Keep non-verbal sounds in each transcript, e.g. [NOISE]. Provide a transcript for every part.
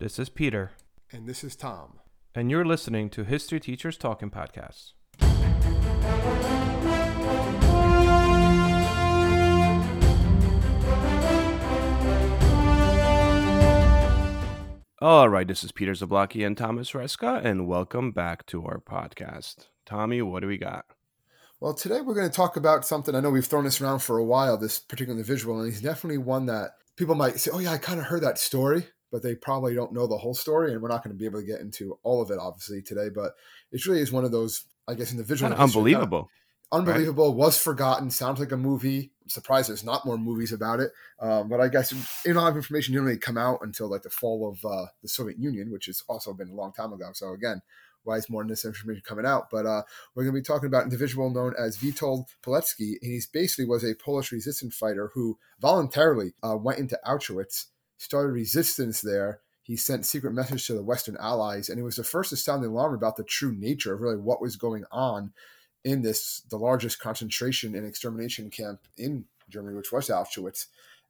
This is Peter, And this is Tom. and you're listening to History Teachers Talking Podcasts. All right, this is Peter Zablocki and Thomas Reska, and welcome back to our podcast. Tommy, what do we got? Well, today we're going to talk about something. I know we've thrown this around for a while, this particular individual, and he's definitely one that people might say, oh, yeah, I kind of heard that story, but they probably don't know the whole story. And we're not going to be able to get into all of it, obviously, today. But it really is one of those, I guess, individual. Kind of unbelievable. Unbelievable, was forgotten, sounds like a movie. I'm surprised there's not more movies about it. Um, but I guess you of information didn't really come out until like the fall of uh, the Soviet Union, which has also been a long time ago. So again, why is more of this information coming out? But uh, we're going to be talking about an individual known as Witold Pilecki, and he basically was a Polish resistance fighter who voluntarily uh, went into Auschwitz, started resistance there. He sent secret messages to the Western Allies, and he was the first to sound the alarm about the true nature of really what was going on in this, the largest concentration and extermination camp in Germany, which was Auschwitz.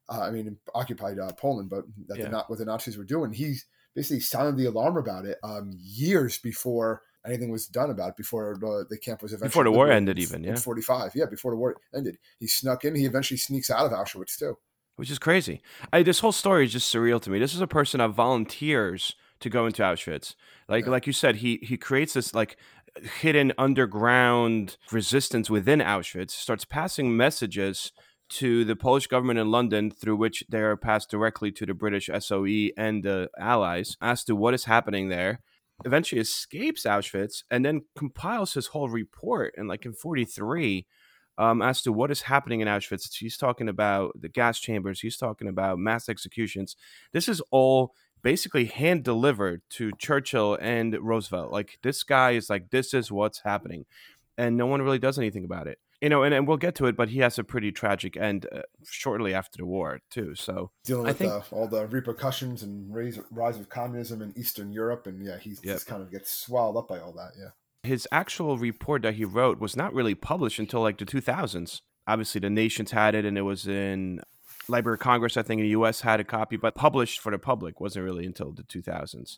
Uh, I mean, occupied uh, Poland, but that Yeah. the, not what the Nazis were doing. He basically sounded the alarm about it um, years before anything was done about it. Before the, the camp was eventually Before the war ended even, yeah. forty five. Yeah, before the war ended, he snuck in. He eventually sneaks out of Auschwitz too. Which is crazy. I, this whole story is just surreal to me. This is a person that volunteers to go into Auschwitz. Like Yeah. like you said, he he creates this like hidden underground resistance within Auschwitz. Starts passing messages to the Polish government in London, through which they are passed directly to the British SOE and the Allies, as to what is happening there. Eventually escapes Auschwitz and then compiles his whole report in like in 43 um, as to what is happening in Auschwitz. He's talking about the gas chambers. He's talking about mass executions. This is all basically hand delivered to Churchill and Roosevelt. Like this guy is like, this is what's happening, and no one really does anything about it. You know, and, and we'll get to it, but he has a pretty tragic end uh, shortly after the war too. So Dealing I with think- the, all the repercussions and rise, rise of communism in Eastern Europe, and yeah, he Yep. just kind of gets swallowed up by all that. Yeah. His actual report that he wrote was not really published until like the 2000s. Obviously, the nations had it, and it was in Library of Congress, I think, in the U.S. had a copy, but published for the public wasn't really until the 2000s.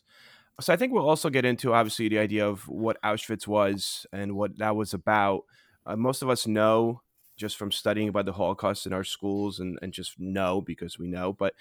So I think we'll also get into obviously the idea of what Auschwitz was and what that was about. Uh, most of us know just from studying about the Holocaust in our schools and, and just know because we know, but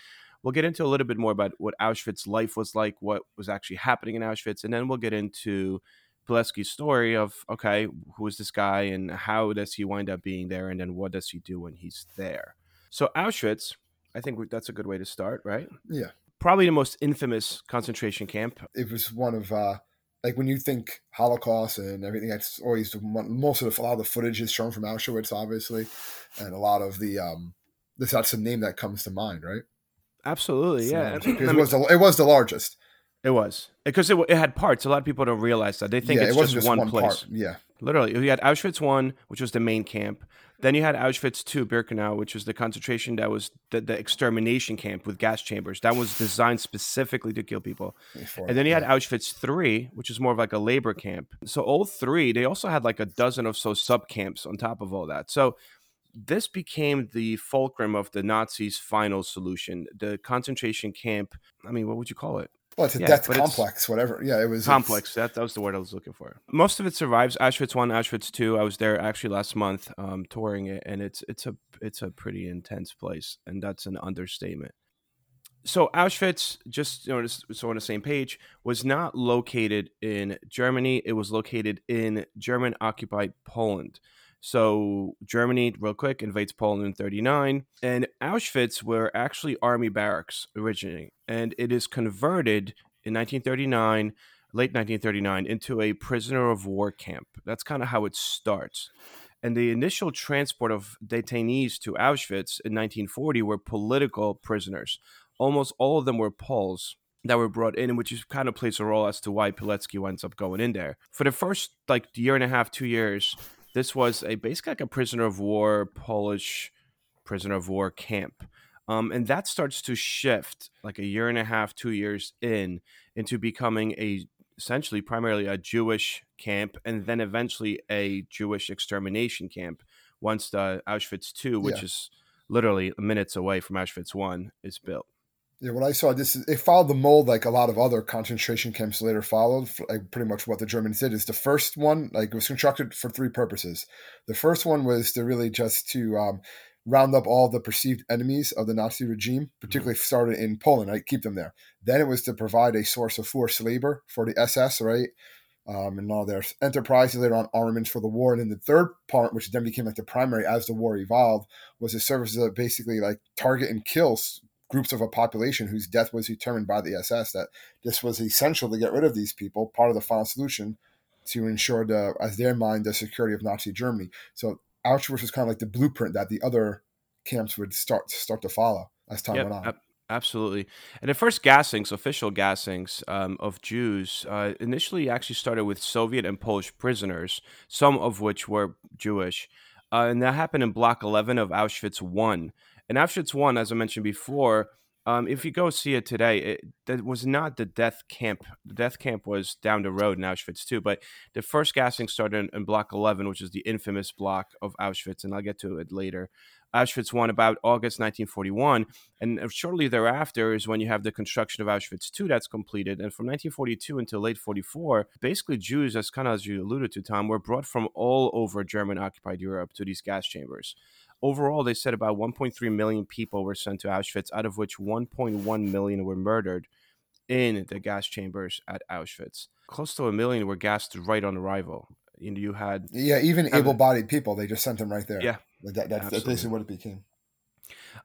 we'll get into a little bit more about what Auschwitz life was like, what was actually happening in Auschwitz, and then we'll get into Pilecki's story of okay, who is this guy and how does he wind up being there, and then what does he do when he's there? So Auschwitz, I think that's a good way to start, right? Yeah. Probably the most infamous concentration camp. it was one of uh like when you think Holocaust and everything, that's always one, most of the a lot of the footage is shown from Auschwitz, obviously, and a lot of the um this that's the name that comes to mind, right? Absolutely, yeah. So, mean, it [CLEARS THROAT] was the, it was the largest. It was because it, it had parts. A lot of people don't realize that. They think yeah, it's it just, just one, one, place. part. Yeah, Literally, you had Auschwitz one, which was the main camp. Then you had Auschwitz two, Birkenau, which was the concentration that was the, the extermination camp with gas chambers. That was designed specifically to kill people. before And then you had Auschwitz 3, which is more of like a labor camp. So all three, they also had like a dozen or so sub camps on top of all that. So this became the fulcrum of the Nazis' final solution. The concentration camp, I mean, what would you call it? Well, it's a yeah, death complex, whatever. Yeah, it was Complex. That, that was the word I was looking for. Most of it survives. Auschwitz 1, Auschwitz 2. I was there actually last month um, touring it, and it's it's a it's a pretty intense place, and that's an understatement. So Auschwitz, just you know, just so on the same page, was not located in Germany. It was located in German occupied Poland. So Germany, real quick, invades Poland in 39. And Auschwitz were actually army barracks originally. And it is converted in 1939, late 1939, into a prisoner of war camp. That's kind of how it starts. And the initial transport of detainees to Auschwitz in 1940 were political prisoners. Almost all of them were Poles that were brought in, which is kind of plays a role as to why Pilecki winds up going in there. For the first like year and a half, two years, this was a basically like a prisoner of war, Polish prisoner of war camp. Um, and that starts to shift like a year and a half, two years in into becoming a essentially primarily a Jewish camp and then eventually a Jewish extermination camp once the Auschwitz II, which Yeah. is literally minutes away from Auschwitz One, is built. Yeah, what I saw, this is, it followed the mold like a lot of other concentration camps later followed. Like pretty much what the Germans did is the first one, like it was constructed for three purposes. The first one was to really just to um, round up all the perceived enemies of the Nazi regime, particularly mm-hmm. started in Poland, right? Keep them there. Then it was to provide a source of forced labor for the SS, right? Um, and all their enterprises later on armaments for the war. And then the third part, which then became like the primary as the war evolved, was the services that basically like target and kill groups of a population whose death was determined by the SS. That this was essential to get rid of these people, part of the final solution to ensure the, as their mind, the security of Nazi Germany. So Auschwitz was kind of like the blueprint that the other camps would start start to follow as time yep, went on. Absolutely. And the first gassings, official gassings um, of Jews, uh, initially actually started with Soviet and Polish prisoners, some of which were Jewish. Uh, and that happened in Block 11 of Auschwitz 1. And Auschwitz 1, as I mentioned before, um, if you go see it today, it, that was not the death camp. The death camp was down the road in Auschwitz two. But the first gassing started in, in Block 11, which is the infamous block of Auschwitz, and I'll get to it later. Auschwitz one about August 1941, and uh, shortly thereafter is when you have the construction of Auschwitz two that's completed. And from 1942 until late 44, basically Jews, as kind of as you alluded to, Tom, were brought from all over German occupied Europe to these gas chambers. Overall, they said about 1.3 million people were sent to Auschwitz, out of which 1.1 million were murdered in the gas chambers at Auschwitz. Close to a million were gassed right on arrival. You, you had yeah, even able-bodied people. They just sent them right there. Yeah, that, that's, that's basically what it became.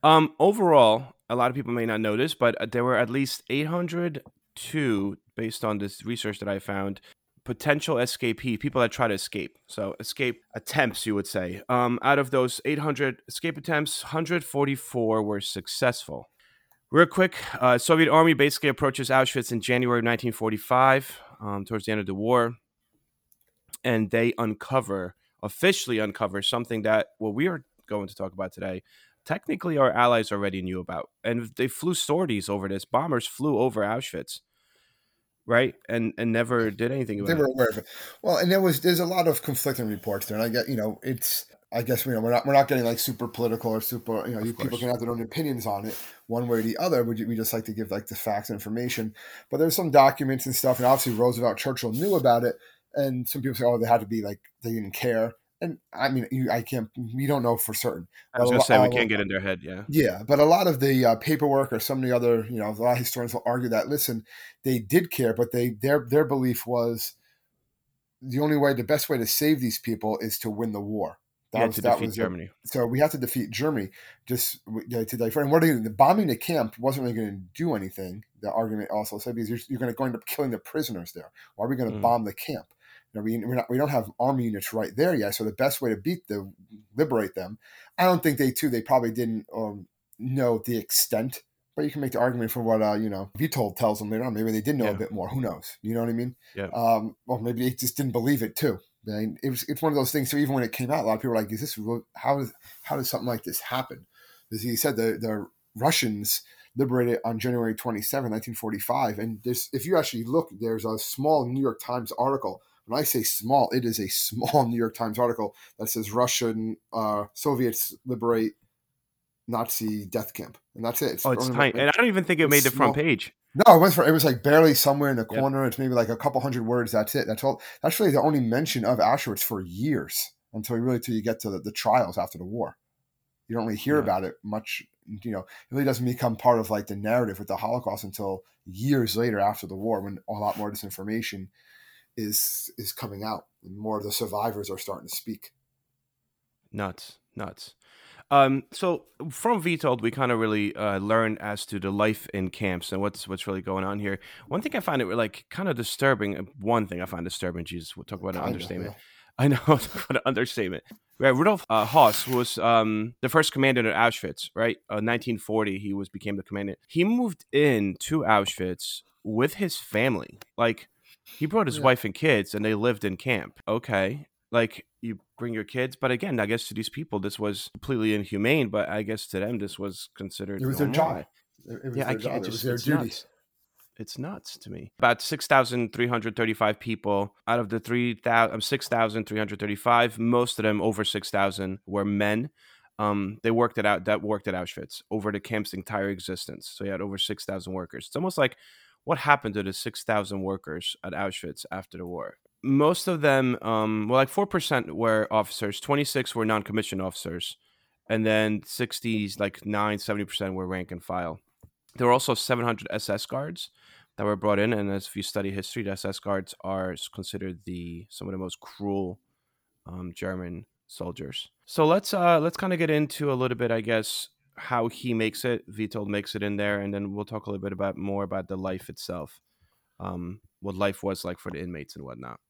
Um, overall, a lot of people may not notice, but uh, there were at least 802, based on this research that I found, potential escapee, people that try to escape. So escape attempts, you would say. Um, out of those 800 escape attempts, 144 were successful. Real quick, uh, Soviet army basically approaches Auschwitz in January of 1945, um, towards the end of the war, and they uncover officially uncover something that what we are going to talk about today technically our allies already knew about and they flew sorties over this bombers flew over auschwitz right and and never did anything about it. they were aware of it well and there was there's a lot of conflicting reports there and i get you know it's I guess you know we're not we're not getting like super political or super you know you, people can have their own opinions on it one way or the other. We, we just like to give like the facts and information. But there's some documents and stuff, and obviously Roosevelt Churchill knew about it, and some people say, oh, they had to be like they didn't care. And I mean, you, I can't. We don't know for certain. I was gonna say we can't get in their head. Yeah. Yeah, but a lot of the uh, paperwork or some of the other, you know, a lot of historians will argue that listen, they did care, but they their their belief was the only way, the best way to save these people is to win the war. That yeah, was, to that defeat was Germany. It. So we have to defeat Germany. Just to defeat. And what are you, the bombing the camp wasn't really going to do anything. The argument also said because you're, you're going to go end up killing the prisoners there. Why are we going to mm. bomb the camp? Know, we we're not, we don't have army units right there yet. So the best way to beat them, liberate them, I don't think they too. They probably didn't um, know the extent, but you can make the argument for what uh, you know Witold tells them later on. Maybe they did know yeah. a bit more. Who knows? You know what I mean? Yeah. Um, well, maybe they just didn't believe it too. I mean, it was it's one of those things. So even when it came out, a lot of people were like, "Is this how does how does something like this happen?" As he said the the Russians liberated on January 27, 1945. And there's, if you actually look, there's a small New York Times article when I say small, it is a small [LAUGHS] New York Times article that says Russian uh, Soviets liberate Nazi death camp, and that's it. It's oh, it's tiny, and I don't even think it made the front page. No, it was for, it was like barely somewhere in the corner. Yep. It's maybe like a couple hundred words. That's it. That's all. That's really the only mention of Auschwitz for years until really until you get to the, the trials after the war. You don't really hear yeah. about it much. You know, it really doesn't become part of like the narrative with the Holocaust until years later after the war, when a lot more disinformation is is coming out, and more of the survivors are starting to speak. Nuts, nuts. Um, so from Witold, we kind of really uh, learn as to the life in camps and what's what's really going on here. One thing I find it like kind of disturbing. Uh, one thing I find disturbing. Jesus, we'll talk about an understatement. yeah. [LAUGHS] I know, [LAUGHS] what an understatement. Right, Rudolf uh, Höss was um, the first commander at Auschwitz. Right, uh, 1940, he was became the commandant. He moved in to Auschwitz with his family. Like he brought his yeah. wife and kids, and they lived in camp. Okay, like you bring your kids, but again, I guess to these people this was completely inhumane. But I guess to them this was considered. It was their job. It was yeah, I can't. Just, it was their duty. Nuts. It's nuts to me. About 6,335 people out of the 3, 000, um, 6,335, most of them over 6,000 were men. um, they worked it out that worked at Auschwitz over the camp's entire existence. So you had over 6,000 workers. It's almost like what happened to the 6,000 workers at Auschwitz after the war. Most of them, um, well, like 4% were officers, 26 were non commissioned officers, and then 60s, like 9, 70% were rank and file. There were also 700 SS guards that were brought in. And as if you study history, the SS guards are considered the some of the most cruel um, German soldiers. So let's uh let's kind of get into a little bit, I guess, how he makes it. Witold makes it in there, and then we'll talk a little bit about more about the life itself, um, what life was like for the inmates and whatnot.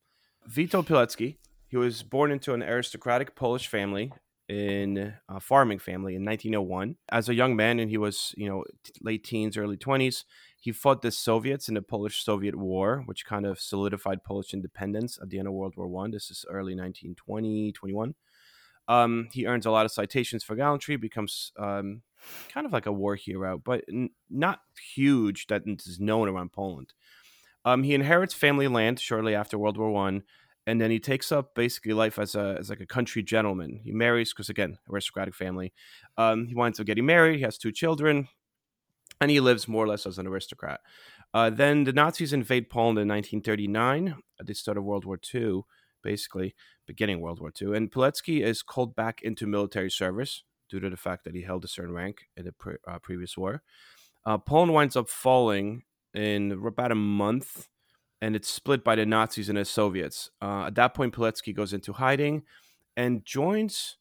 Witold Pilecki, he was born into an aristocratic Polish family in a farming family in 1901. As a young man, and he was you know late teens, early 20s, he fought the Soviets in the Polish-Soviet War, which kind of solidified Polish independence at the end of World War One. This is early 1920, 21. Um, he earns a lot of citations for gallantry, becomes um, kind of like a war hero, but n- not huge that is known around Poland. Um, he inherits family land shortly after World War One, and then he takes up basically life as a as like a country gentleman. He marries because again, aristocratic family. Um, he winds up getting married. He has two children, and he lives more or less as an aristocrat. Uh, then the Nazis invade Poland in 1939 at the start of World War II, basically beginning World War II. And Pilecki is called back into military service due to the fact that he held a certain rank in the pre- uh, previous war. Uh, Poland winds up falling in about a month, and it's split by the Nazis and the Soviets. Uh, at that point, Pilecki goes into hiding and joins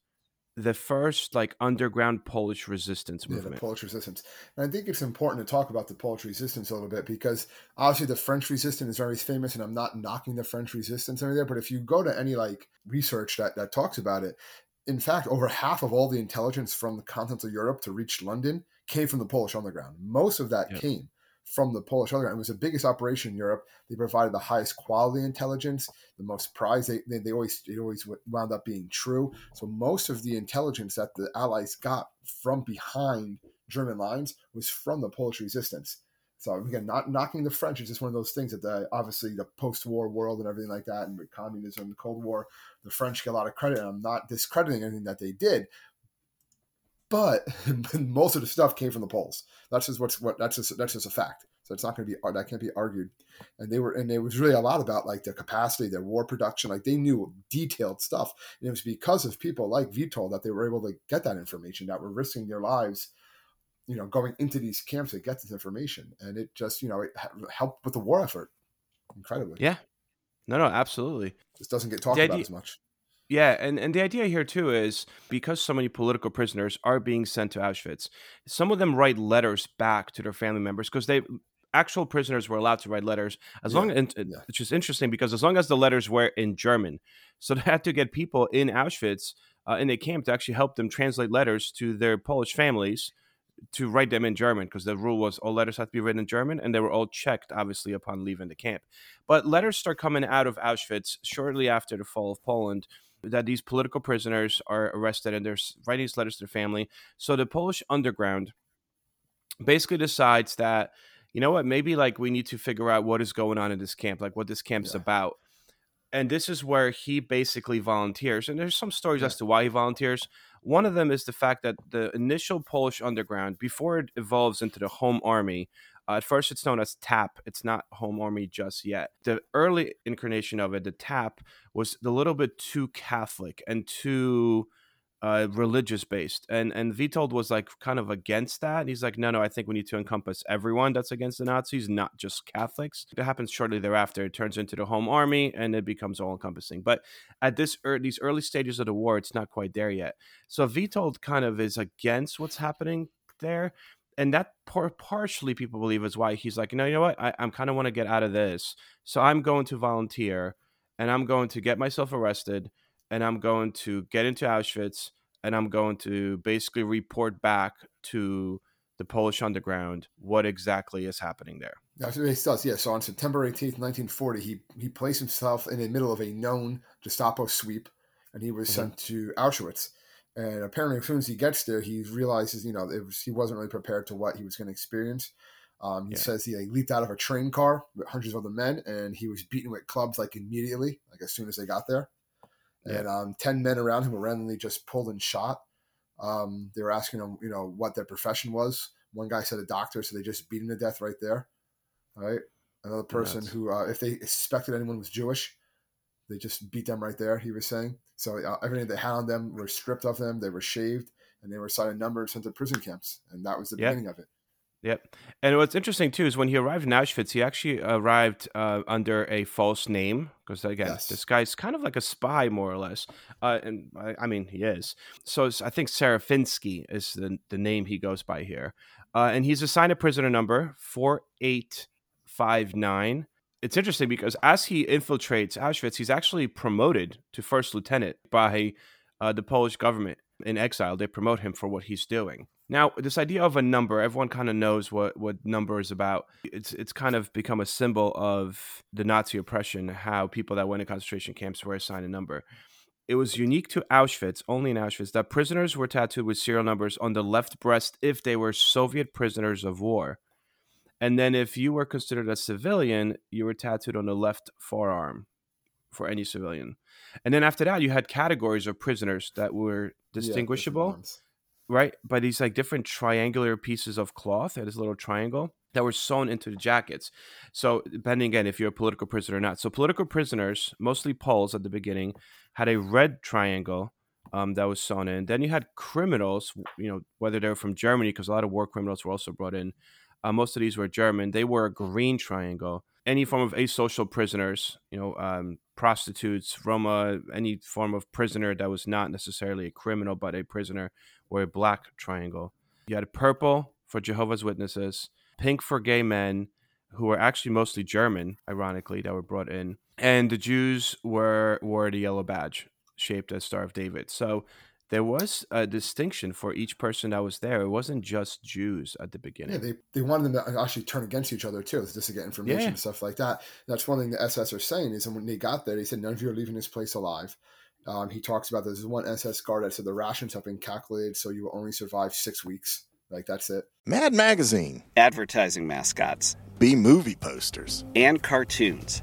the first like underground Polish resistance movement. Yeah, the Polish resistance. And I think it's important to talk about the Polish resistance a little bit because obviously the French resistance is very famous, and I'm not knocking the French resistance over there. But if you go to any like research that that talks about it, in fact, over half of all the intelligence from the continental Europe to reach London came from the Polish underground. Most of that came from the Polish underground. It was the biggest operation in Europe. They provided the highest quality intelligence, the most prized. They, they, they always it always wound up being true. So most of the intelligence that the Allies got from behind German lines was from the Polish resistance. So again, not knocking the French is just one of those things that the, obviously the post-war world and everything like that, and with communism, the Cold War, the French get a lot of credit. And I'm not discrediting anything that they did, [LAUGHS] but most of the stuff came from the Poles. That's just what's what that's just that's just a fact. So it's not going to be that can't be argued. And they were and it was really a lot about like their capacity, their war production. Like they knew detailed stuff. And it was because of people like Witold that they were able to get that information, that were risking their lives, you know, going into these camps to get this information. And it just you know it helped with the war effort incredibly. Yeah. No, no, absolutely. This doesn't get talked about as much. Yeah, and, and the idea here too is because so many political prisoners are being sent to Auschwitz, some of them write letters back to their family members because they actual prisoners were allowed to write letters as yeah. long and yeah. which is interesting because as long as the letters were in German, so they had to get people in Auschwitz uh, in the camp to actually help them translate letters to their Polish families to write them in German because the rule was all letters had to be written in German and they were all checked obviously upon leaving the camp. But letters start coming out of Auschwitz shortly after the fall of Poland that these political prisoners are arrested and they're writing these letters to their family. So the Polish underground basically decides that, you know what, maybe like we need to figure out what is going on in this camp, like what this camp's yeah. about. And this is where he basically volunteers. And there's some stories yeah. as to why he volunteers. One of them is the fact that the initial Polish underground, before it evolves into the home army, uh, at first, it's known as TAP. It's not Home Army just yet. The early incarnation of it, the TAP, was a little bit too Catholic and too uh, religious based. And and Witold was like kind of against that. He's like, no, no, I think we need to encompass everyone that's against the Nazis, not just Catholics. It happens shortly thereafter. It turns into the Home Army and it becomes all encompassing. But at this er- these early stages of the war, it's not quite there yet. So Witold kind of is against what's happening there and that par- partially people believe is why he's like, no, you know what? I, I'm kind of want to get out of this, so I'm going to volunteer, and I'm going to get myself arrested, and I'm going to get into Auschwitz, and I'm going to basically report back to the Polish underground what exactly is happening there. That's what he does. Yeah. So on September 18th, 1940, he he placed himself in the middle of a known Gestapo sweep, and he was mm-hmm. sent to Auschwitz. And apparently, as soon as he gets there, he realizes, you know, was, he wasn't really prepared to what he was going to experience. Um, he yeah. says he like, leaped out of a train car with hundreds of other men, and he was beaten with clubs like immediately, like as soon as they got there. Yeah. And um, ten men around him were randomly just pulled and shot. Um, they were asking him, you know, what their profession was. One guy said a doctor, so they just beat him to death right there. All right. Another person Nuts. who, uh, if they suspected anyone was Jewish, they just beat them right there. He was saying so. Uh, everything they had on them were stripped of them. They were shaved, and they were assigned a numbers sent to prison camps, and that was the Yep. beginning of it. Yep. And what's interesting too is when he arrived in Auschwitz, he actually arrived uh, under a false name because again, Yes. this guy's kind of like a spy more or less. Uh, and I, I mean, he is. So it's, I think Serafiński is the the name he goes by here, uh, and he's assigned a prisoner number four eight five nine. It's interesting because as he infiltrates Auschwitz, he's actually promoted to first lieutenant by uh, the Polish government in exile. They promote him for what he's doing. Now, this idea of a number, everyone kind of knows what what number is about. It's it's kind of become a symbol of the Nazi oppression, how people that went to concentration camps were assigned a number. It was unique to Auschwitz, only in Auschwitz, that prisoners were tattooed with serial numbers on the left breast if they were Soviet prisoners of war. And then if you were considered a civilian, you were tattooed on the left forearm for any civilian. And then after that, you had categories of prisoners that were distinguishable ones. right? By these like different triangular pieces of cloth, that is a little triangle that were sewn into the jackets. So depending again if you're a political prisoner or not. So political prisoners, mostly Poles at the beginning, had a red triangle um, that was sewn in. Then you had criminals, you know, whether they were from Germany, because a lot of war criminals were also brought in. Uh, most of these were German. They were a green triangle. Any form of asocial prisoners, you know, um, prostitutes, Roma, any form of prisoner that was not necessarily a criminal but a prisoner, were a black triangle. You had purple for Jehovah's Witnesses, pink for gay men, who were actually mostly German, ironically, that were brought in, and the Jews were wore the yellow badge shaped as Star of David. So there was a distinction for each person that was there. It wasn't just Jews at the beginning. Yeah, they, they wanted them to actually turn against each other too, just to get information Yeah. and stuff like that. That's one thing the SS are saying is when they got there, they said none of you are leaving this place alive. Um, he talks about there's one SS guard that said the rations have been calculated so you will only survive six weeks. Like that's it. Mad Magazine, advertising mascots, B movie posters. and cartoons.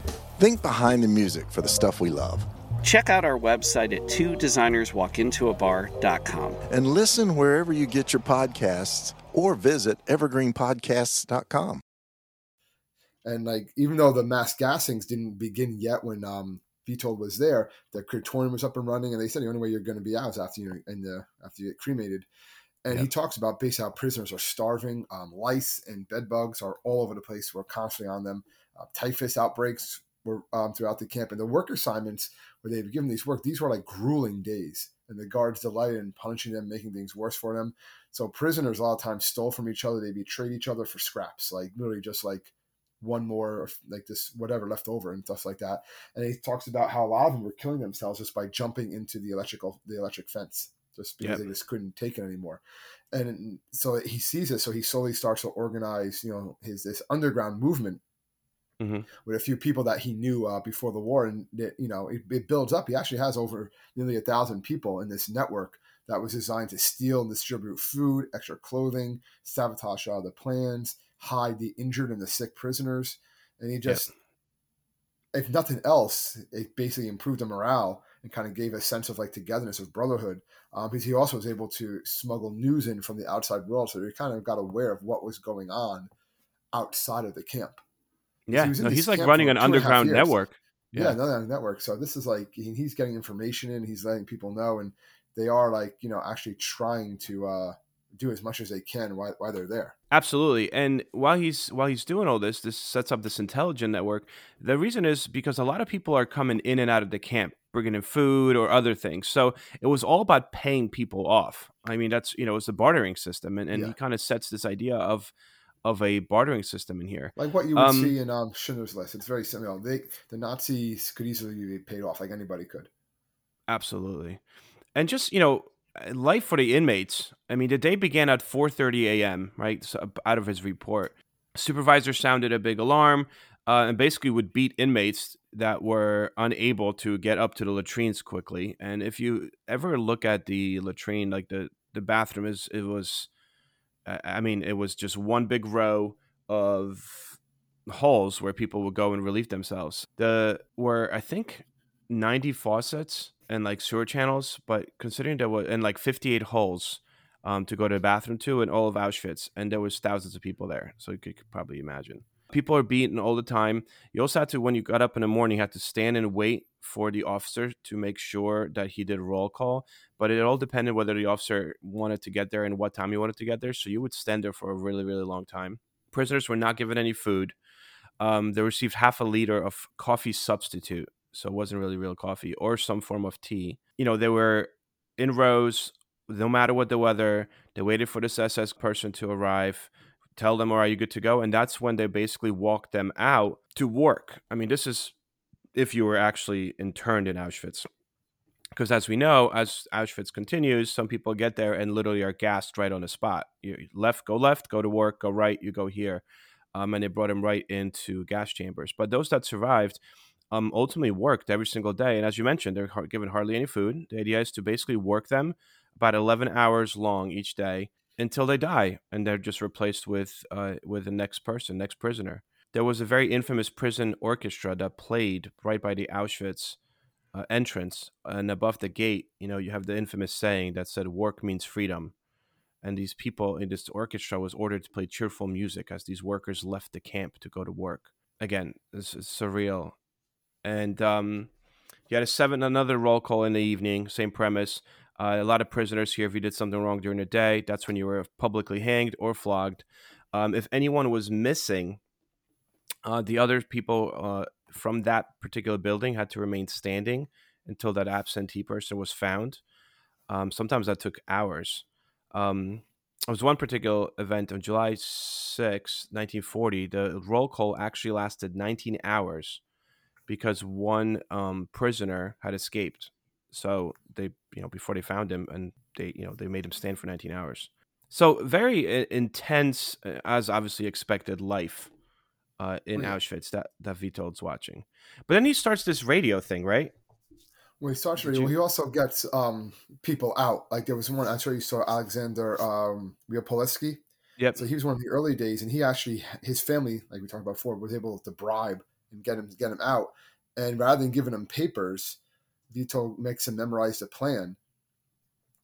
Think behind the music for the stuff we love. Check out our website at two designerswalkintoabar.com. And listen wherever you get your podcasts or visit evergreenpodcasts.com. And like even though the mass gassings didn't begin yet when um Witold was there, the crematorium was up and running, and they said the only way you're going to be out is after you and the after you get cremated. And he talks about basically how prisoners are starving. Um, lice and bed bugs are all over the place. We're constantly on them. Uh, typhus outbreaks were um, throughout the camp, and the work assignments where they've given these work, these were like grueling days. And the guards delighted in punishing them, making things worse for them. So prisoners a lot of times stole from each other. They betrayed each other for scraps, like literally just like one more like this whatever left over and stuff like that. And he talks about how a lot of them were killing themselves just by jumping into the electrical the electric fence, just because Yep. they just couldn't take it anymore. And so he sees it, so he slowly starts to organize, you know, his this underground movement Mhm. with a few people that he knew uh, before the war, and it, you know, it, it builds up. He actually has over nearly a thousand people in this network that was designed to steal and distribute food, extra clothing, sabotage all the plans, hide the injured and the sick prisoners. And he just, if nothing else, it basically improved the morale and kind of gave a sense of like togetherness of brotherhood. Um, because he also was able to smuggle news in from the outside world, so he kind of got aware of what was going on outside of the camp. Yeah, he no, he's like running an two and a half underground network. Yeah, Yeah. another network. So this is like he's getting information in, he's letting people know, and they are like you know actually trying to uh, do as much as they can while, while they're there. Absolutely. And while he's while he's doing all this, this sets up this intelligent network. The reason is because a lot of people are coming in and out of the camp, bringing in food or other things. So it was all about paying people off. I mean, that's you know, it's a bartering system, and, and Yeah. he kind of sets this idea of of a bartering system in here. Like what you would Um, see in um, Schindler's List. It's very similar. They the Nazis could easily be paid off, like anybody could. Absolutely. And just, you know, uh, life for the inmates. I mean, the day began at 4:30 a.m. Right, so out of his report, supervisor sounded a big alarm uh, and basically would beat inmates that were unable to get up to the latrines quickly. And if you ever look at the latrine, like the the bathroom is, it was, I mean, it was just one big row of holes where people would go and relieve themselves. The were I think 90 faucets and like sewer channels, but considering there were and like 58 holes um, to go to the bathroom to in all of Auschwitz, and there was thousands of people there, so you could probably imagine. People are beaten all the time. You also had to, when you got up in the morning, you had to stand and wait for the officer to make sure that he did roll call. But it all depended whether the officer wanted to get there and what time he wanted to get there. So you would stand there for a really, really long time. Prisoners were not given any food. Um, they received half a liter of coffee substitute, so it wasn't really real coffee or some form of tea. You know, they were in rows, no matter what the weather. They waited for this SS person to arrive tell them, or "Are you good to go?" And that's when they basically walk them out to work. I mean, this is if you were actually interned in Auschwitz, because as we know, as Auschwitz continues, some people get there and literally are gassed right on the spot. You left, go left, go to work, go right, you go here, um, and they brought them right into gas chambers. But those that survived. Um, ultimately worked every single day. And as you mentioned, they're given hardly any food. The idea is to basically work them about 11 hours long each day until they die, and they're just replaced with uh, with the next person, next prisoner. There was a very infamous prison orchestra that played right by the Auschwitz uh, entrance, and above the gate, you know, you have the infamous saying that said "Work means freedom." And these people in this orchestra was ordered to play cheerful music as these workers left the camp to go to work. Again, this is surreal. And um, you had a seven another roll call in the evening, same premise. Uh, a lot of prisoners here, if you did something wrong during the day, that's when you were publicly hanged or flogged. Um, if anyone was missing, uh, the other people uh, from that particular building had to remain standing until that absentee person was found. Um, sometimes that took hours. Um, there was one particular event on July 6, 1940. The roll call actually lasted 19 hours because one um, prisoner had escaped so they, you know, before they found him, and they, you know, they made him stand for 19 hours. So very uh, intense, uh, as obviously expected, life uh, in yeah. Auschwitz that that Witold's watching. But then he starts this radio thing, right? When he starts radio, you... he also gets um, people out. Like there was one, I'm sure you saw Alexander um, Wielopolski. Yep. So he was one of the early days, and he actually, his family, like we talked about before, was able to bribe and get him get him out. And rather than giving him papers, Vito makes him memorize a plan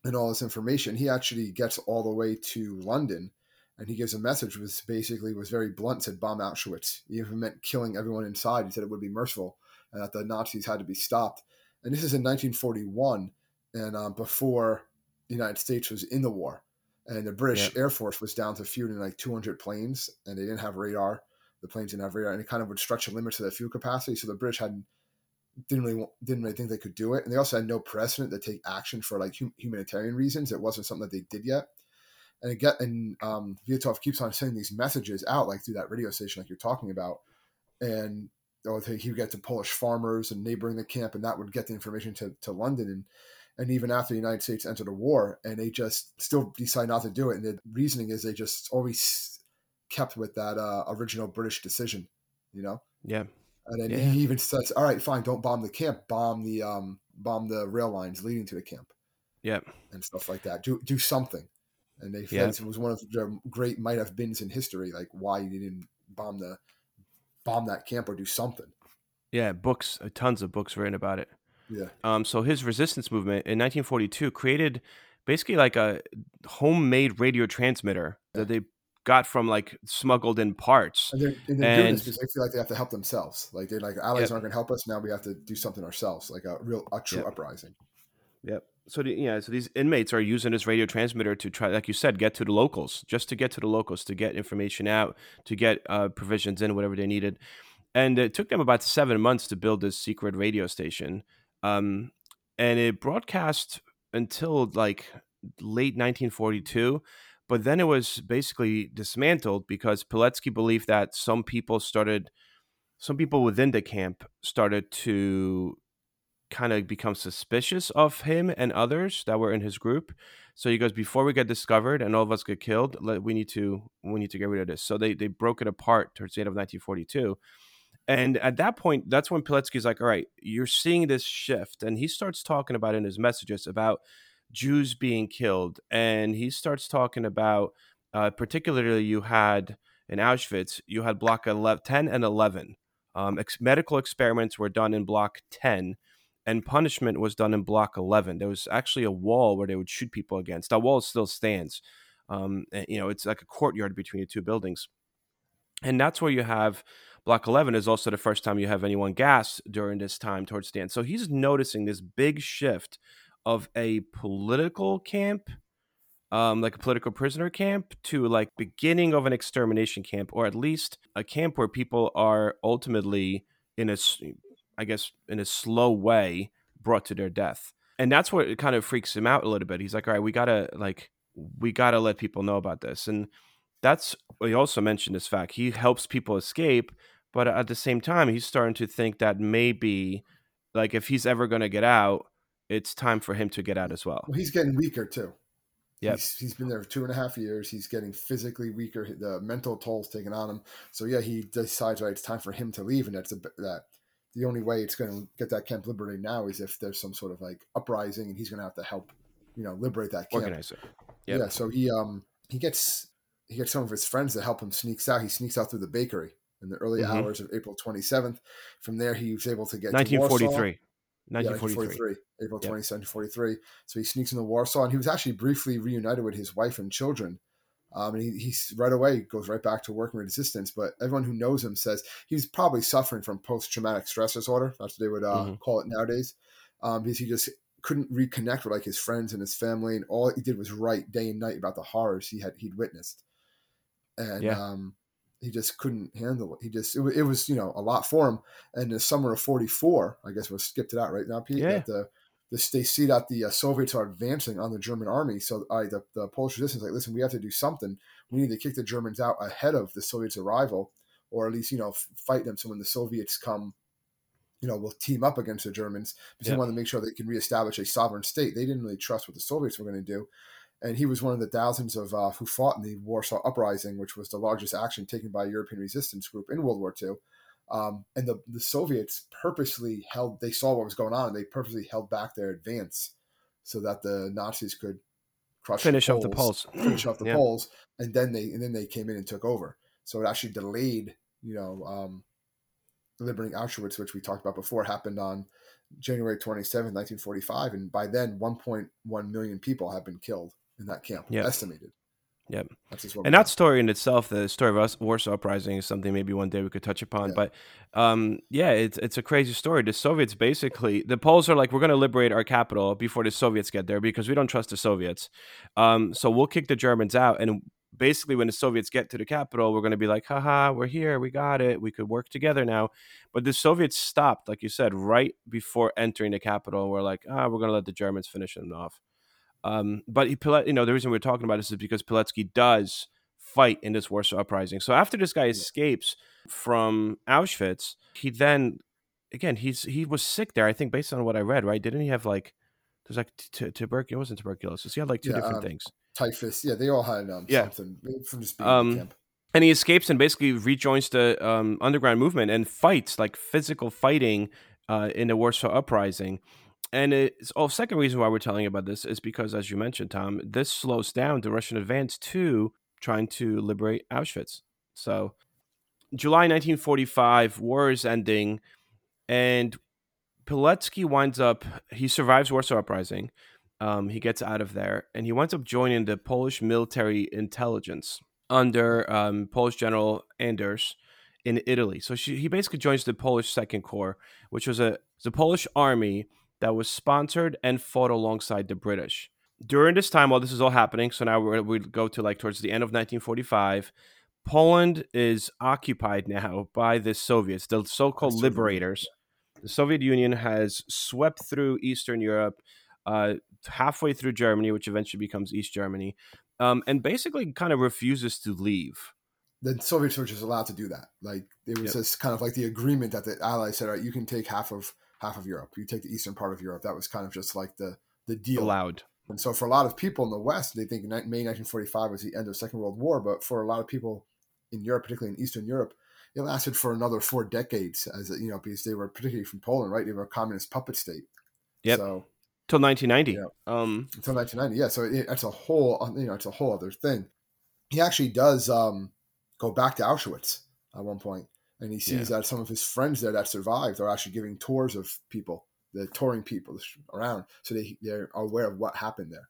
and all this information. He actually gets all the way to London and he gives a message which basically was very blunt, said bomb Auschwitz. He even meant killing everyone inside. He said it would be merciful and that the Nazis had to be stopped. And this is in 1941 and um, before the United States was in the war. And the British. Air Force was down to fielding like 200 planes and they didn't have radar. The planes didn't have radar and it kind of would stretch the limits of their fuel capacity. So the British had didn't really didn't really think they could do it, and they also had no precedent to take action for like hum- humanitarian reasons. It wasn't something that they did yet. And again, and um, keeps on sending these messages out, like through that radio station, like you're talking about, and oh, he would get to Polish farmers and neighboring the camp, and that would get the information to, to London, and and even after the United States entered a war, and they just still decide not to do it. And the reasoning is they just always kept with that uh, original British decision, you know. Yeah. And then yeah. he even says, "All right, fine, don't bomb the camp. Bomb the um, bomb the rail lines leading to the camp." Yeah, and stuff like that. Do do something. And they yeah. it was one of the great might have beens in history, like why you didn't bomb the bomb that camp or do something. Yeah, books, uh, tons of books written about it. Yeah. Um. So his resistance movement in 1942 created basically like a homemade radio transmitter yeah. that they got from like smuggled in parts. And they're, and they're and, doing this because they feel like they have to help themselves. Like they're like allies yep. aren't going to help us. Now we have to do something ourselves, like a real a true yep. uprising. Yep. So the, yeah, so these inmates are using this radio transmitter to try, like you said, get to the locals, just to get to the locals, to get information out, to get uh, provisions in, whatever they needed. And it took them about seven months to build this secret radio station, um, and it broadcast until like late 1942 but then it was basically dismantled because Pilecki believed that some people started, some people within the camp started to kind of become suspicious of him and others that were in his group. So he goes, before we get discovered and all of us get killed, let, we need to we need to get rid of this. So they they broke it apart towards the end of 1942. And at that point, that's when Pilecki's like, all right, you're seeing this shift. And he starts talking about in his messages about Jews being killed. And he starts talking about, uh, particularly, you had in Auschwitz, you had block 11, 10 and 11. Um, ex- medical experiments were done in block 10 and punishment was done in block 11 there was actually a wall where they would shoot people against that wall still stands um, you know it's like a courtyard between the two buildings and that's where you have block 11 is also the first time you have anyone gas during this time towards the end so he's noticing this big shift of a political camp um, like a political prisoner camp to like beginning of an extermination camp or at least a camp where people are ultimately in a I guess, in a slow way brought to their death. And that's what kind of freaks him out a little bit. He's like, all right, we gotta like we gotta let people know about this. And that's he also mentioned this fact. He helps people escape, but at the same time, he's starting to think that maybe like if he's ever gonna get out, it's time for him to get out as well. Well, he's getting weaker too. Yeah, he's, he's been there for two and a half years. He's getting physically weaker. The mental toll's taken on him. So yeah, he decides right. It's time for him to leave, and that's a that the only way it's going to get that camp liberated now is if there's some sort of like uprising and he's going to have to help, you know, liberate that camp. Organize it. Yep. Yeah. So he um he gets he gets some of his friends to help him sneaks out. He sneaks out through the bakery in the early mm-hmm. hours of April 27th. From there, he was able to get 1943. 1943. Yeah, April 27th, 1943. So he sneaks into Warsaw, and he was actually briefly reunited with his wife and children um, and he, he's right away goes right back to working resistance. But everyone who knows him says he's probably suffering from post traumatic stress disorder. That's what they would uh, mm-hmm. call it nowadays. Um, because he just couldn't reconnect with like his friends and his family, and all he did was write day and night about the horrors he had he'd witnessed, and yeah. um, he just couldn't handle it. He just it, it, was you know a lot for him. And the summer of '44, I guess we skipped it out right now, Pete. Yeah. The this, they see that the uh, Soviets are advancing on the German army. So uh, the, the Polish resistance like, listen, we have to do something. We need to kick the Germans out ahead of the Soviets' arrival, or at least you know fight them. So when the Soviets come, you know, we'll team up against the Germans. But yeah. they want to make sure they can reestablish a sovereign state. They didn't really trust what the Soviets were going to do. And he was one of the thousands of uh, who fought in the Warsaw Uprising, which was the largest action taken by a European resistance group in World War II. Um, and the, the Soviets purposely held, they saw what was going on. They purposely held back their advance so that the Nazis could crush finish the off the Poles, finish off the yeah. Poles, and then they and then they came in and took over. So it actually delayed, you know, um, liberating Auschwitz, which we talked about before, happened on January 27, 1945, and by then 1.1 million people have been killed in that camp, yep. estimated. Yep. That's and that story in itself, the story of us Warsaw Uprising, is something maybe one day we could touch upon. Yeah. But um, yeah, it's it's a crazy story. The Soviets basically, the Poles are like, we're going to liberate our capital before the Soviets get there because we don't trust the Soviets. Um, so we'll kick the Germans out, and basically, when the Soviets get to the capital, we're going to be like, haha, we're here, we got it, we could work together now. But the Soviets stopped, like you said, right before entering the capital, and we're like, ah, we're going to let the Germans finish them off. Um, but he, you know, the reason we're talking about this is because Pilecki does fight in this Warsaw uprising. So after this guy escapes from Auschwitz, he then again he's he was sick there. I think based on what I read, right? Didn't he have like there's like t- tuberculosis? It wasn't tuberculosis. He had like two yeah, different um, things. Typhus. Yeah, they all had um, yeah. something from just being um, camp. And he escapes and basically rejoins the um, underground movement and fights like physical fighting uh, in the Warsaw uprising and it's oh second reason why we're telling you about this is because as you mentioned tom this slows down the russian advance to trying to liberate auschwitz. So july 1945 war is ending and Pilecki winds up he survives warsaw uprising um, he gets out of there and he winds up joining the polish military intelligence under um, polish general anders in italy. So she, he basically joins the polish second corps which was a the polish army that was sponsored and fought alongside the British. During this time, while this is all happening, so now we we go to like towards the end of 1945. Poland is occupied now by the Soviets, the so-called liberators. The Soviet Union has swept through Eastern Europe, uh, halfway through Germany, which eventually becomes East Germany, um, and basically kind of refuses to leave. The Soviets were just allowed to do that. Like it was yep. just kind of like the agreement that the Allies said, "All right, you can take half of half of Europe. You take the eastern part of Europe. That was kind of just like the the deal. Allowed. And so for a lot of people in the West, they think May 1945 was the end of the Second World War. But for a lot of people in Europe, particularly in Eastern Europe, it lasted for another four decades, as you know, because they were particularly from Poland, right? They were a communist puppet state. Yep. So Till 1990. Yeah. Um, until 1990, yeah. So it, it's a whole, you know, it's a whole other thing. He actually does um, go back to Auschwitz at one point, and he sees that some of his friends there that survived are actually giving tours of people, the touring people around, so they they're aware of what happened there.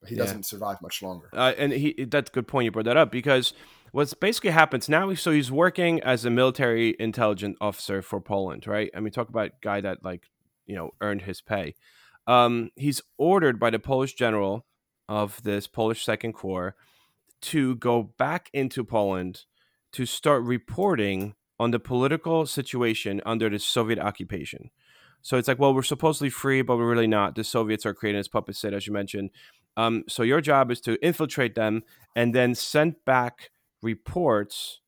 But he Yeah. doesn't survive much longer. uh, and he that's a good point you brought that up because what's basically happens now so he's working as a military intelligence officer for Poland right I mean talk about guy that like you know earned his pay um, he's ordered by the Polish general of this Polish Second Corps to go back into Poland to start reporting on the political situation under the Soviet occupation. So it's like, well, we're supposedly free, but we're really not. The Soviets are creating this puppet state, as you mentioned. Um, so your job is to infiltrate them and then send back reports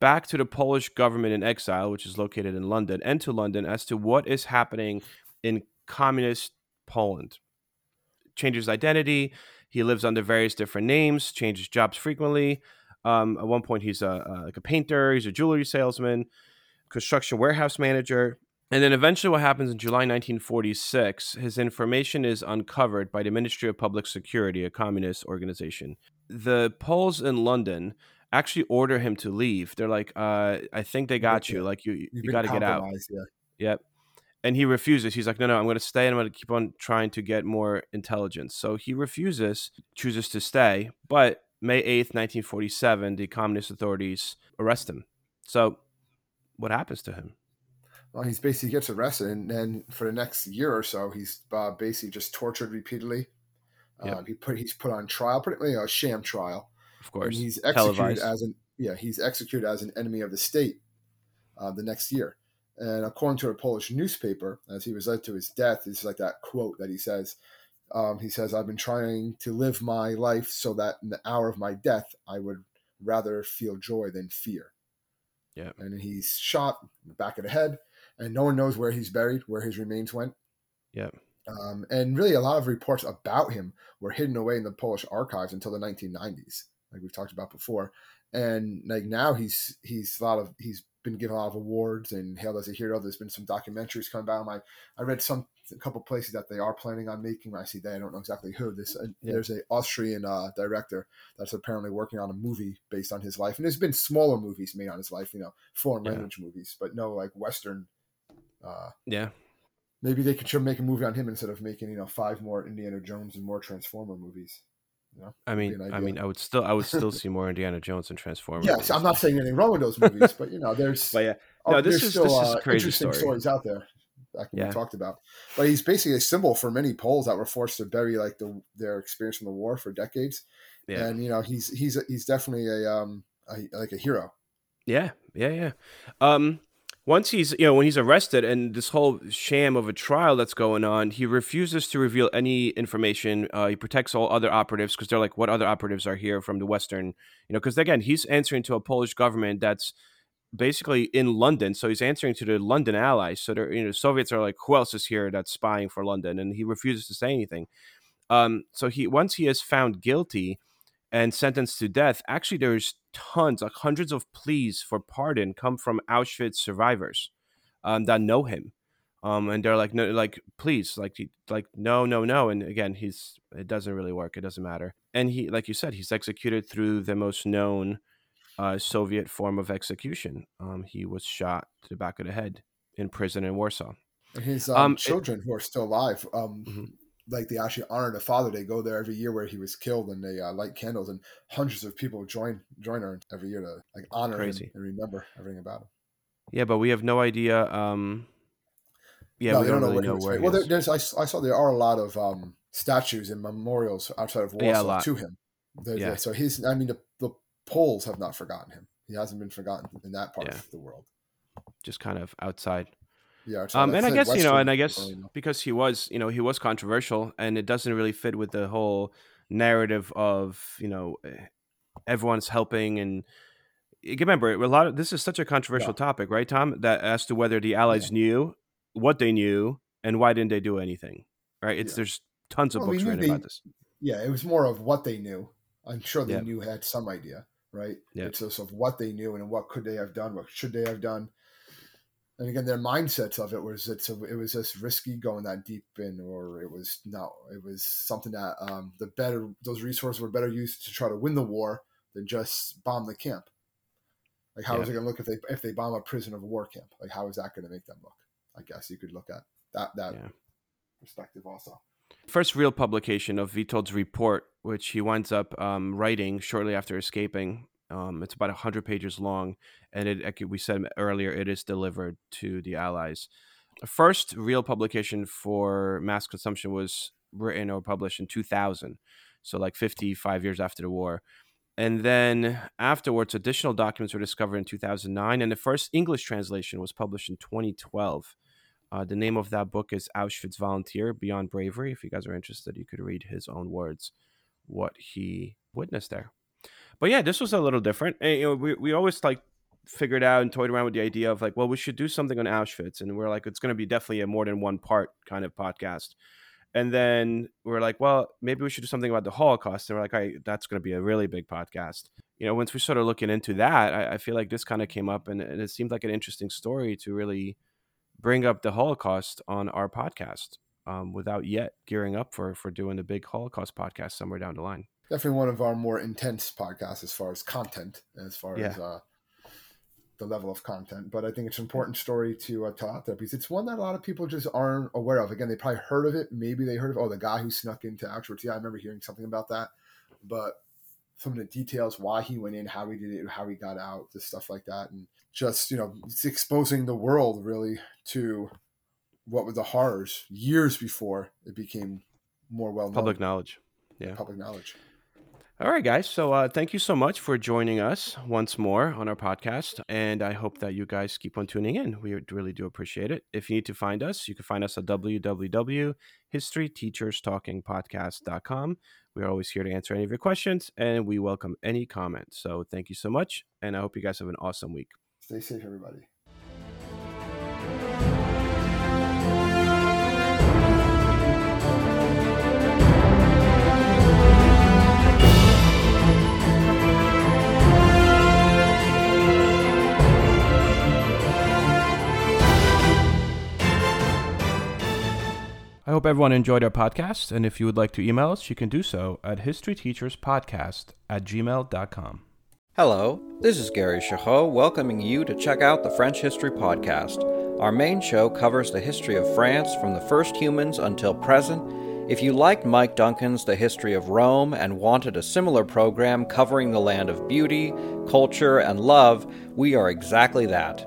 back to the Polish government in exile, which is located in London, and to London as to what is happening in communist Poland. Changes identity. He lives under various different names. Changes jobs frequently. Um, at one point, he's a, a like a painter. He's a jewelry salesman, construction warehouse manager. And then eventually, what happens in July 1946, his information is uncovered by the Ministry of Public Security, a communist organization. The Poles in London actually order him to leave. They're like, uh, I think they got you. Like, you, you got to get out. Yeah. Yep. And he refuses. He's like, no, no, I'm going to stay and I'm going to keep on trying to get more intelligence. So he refuses, chooses to stay. But May 8th, 1947, the communist authorities arrest him. So what happens to him? Well, he's basically gets arrested, and then for the next year or so, he's uh, basically just tortured repeatedly. Yep. Uh, he put he's put on trial, pretty a sham trial, Of and course. he's executed televised. as an yeah he's executed as an enemy of the state uh, the next year. And according to a Polish newspaper, as he was led to his death, it's like that quote that he says. Um, he says, "I've been trying to live my life so that in the hour of my death, I would rather feel joy than fear." Yeah. And he's shot in the back of the head, and no one knows where he's buried, where his remains went. Yeah. Um, and really, a lot of reports about him were hidden away in the Polish archives until the 1990s, like we've talked about before. And like now, he's he's a lot of he's been given a lot of awards and hailed as a hero. There's been some documentaries coming out. I I read some a couple places that they are planning on making. I see that, I don't know exactly who. This uh, Yeah. there's a Austrian uh, director that's apparently working on a movie based on his life, and there's been smaller movies made on his life, you know, foreign Yeah. language movies, but no like Western. Uh, Yeah. maybe they could make a movie on him instead of making you know five more Indiana Jones and more Transformer movies. I mean, I mean, I would still, I would still [LAUGHS] see more Indiana Jones and Transformers. Yes, I'm not saying anything wrong with those [LAUGHS] movies, but you know, there's But yeah, oh, no, this is- still this is a uh, crazy interesting story. stories out there that can Yeah. be talked about. But he's basically a symbol for many Poles that were forced to bury like the, their experience in the war for decades. yeah, And you know, he's he's he's definitely a um a, like a hero. yeah, yeah, yeah. Um, once he's, you know, when he's arrested and this whole sham of a trial that's going on, he refuses to reveal any information. Uh, he protects all other operatives because they're like, what other operatives are here from the Western, you know, because again, he's answering to a Polish government that's basically in London, so he's answering to the London allies. So they're, you know, Soviets are like, who else is here that's spying for London? And he refuses to say anything. Um, so he once he is found guilty and sentenced to death, actually there's tons, like hundreds of pleas for pardon come from Auschwitz survivors um, that know him. Um, and they're like, no, like, please, like, like, no, no, no. And again, he's, it doesn't really work. It doesn't matter. And he, like you said, he's executed through the most known uh, Soviet form of execution. Um, he was shot to the back of the head in prison in Warsaw. And his um, Um, it- children who are still alive, um, Mhm. Like they actually honor the father. They go there every year where he was killed, and they uh, light candles, and hundreds of people join join her every year to like honor him and remember everything about him. Yeah, but we have no idea. Um, yeah, No, we don't, know really where know where buried. he Well, there, there's I, I saw there are a lot of um, statues and memorials outside of Yeah, Warsaw lot. to him. There's- Yeah. So he's I mean the, the Poles have not forgotten him. He hasn't been forgotten in that part Yeah. of the world. Just kind of outside. Yeah. Um, and I guess you know, and I guess people, you know. because he was, you know, he was controversial, and it doesn't really fit with the whole narrative of you know eh, everyone's helping and. Remember a lot of this is such a controversial Yeah. topic, right, Tom? That as to whether the Allies knew what they knew and why didn't they do anything. Right? It's Yeah. there's tons of Well, books written they- about this. yeah, it was more of what they knew. I'm sure they Yeah. knew had some idea, right? Yeah. It's just of what they knew and what could they have done, what should they have done. And again, their mindsets of it was it's a, it was just risky going that deep in, or it was no, it was something that um, the better those resources were better used to try to win the war than just bomb the camp. Like how is Yeah. it going to look if they if they bomb a prison of war camp? Like how is that going to make them look? I guess you could look at that that Yeah. perspective also. First real publication of Witold's report, which he winds up um, writing shortly after escaping. Um, it's about 100 pages long, and it, like we said earlier, it is delivered to the Allies. The first real publication for mass consumption was written or published in 2000, so like 55 years after the war. And then afterwards, additional documents were discovered in 2009, and the first English translation was published in 2012. Uh, the name of that book is Auschwitz Volunteer Beyond Bravery. If you guys are interested, you could read his own words, what he witnessed there. But yeah, this was a little different. And, you know, we, we always like figured out and toyed around with the idea of like, well, we should do something on Auschwitz. And we're like, it's going to be definitely a more than one part kind of podcast. And then we're like, well, maybe we should do something about the Holocaust. And we're like, all right, that's going to be a really big podcast. You know, once we started looking into that, I, I feel like this kind of came up and, and it seemed like an interesting story to really bring up the Holocaust on our podcast um, without yet gearing up for for doing a big Holocaust podcast somewhere down the line. Definitely one of our more intense podcasts as far as content, as far Yeah. as uh, the level of content. But I think it's an important story to uh, tell out there because it's one that a lot of people just aren't aware of. Again, they probably heard of it. Maybe they heard of oh the guy who snuck into Auschwitz. Yeah, I remember hearing something about that. But some of the details, why he went in, how he did it, how he got out, just stuff like that, and just you know, it's exposing the world really to what were the horrors years before it became more well known Public knowledge. yeah. public knowledge. All right, guys. So uh, thank you so much for joining us once more on our podcast. And I hope that you guys keep on tuning in. We really do appreciate it. If you need to find us, you can find us at www.historyteacherstalkingpodcast.com. We're always here to answer any of your questions and we welcome any comments. So thank you so much. And I hope you guys have an awesome week. Stay safe, everybody. Hope everyone enjoyed our podcast. And if you would like to email us, you can do so at historyteacherspodcast at gmail.com. Hello, this is Gary Chahot welcoming you to check out the French History Podcast. Our main show covers the history of France from the first humans until present. If you liked Mike Duncan's The History of Rome and wanted a similar program covering the land of beauty, culture, and love, we are exactly that.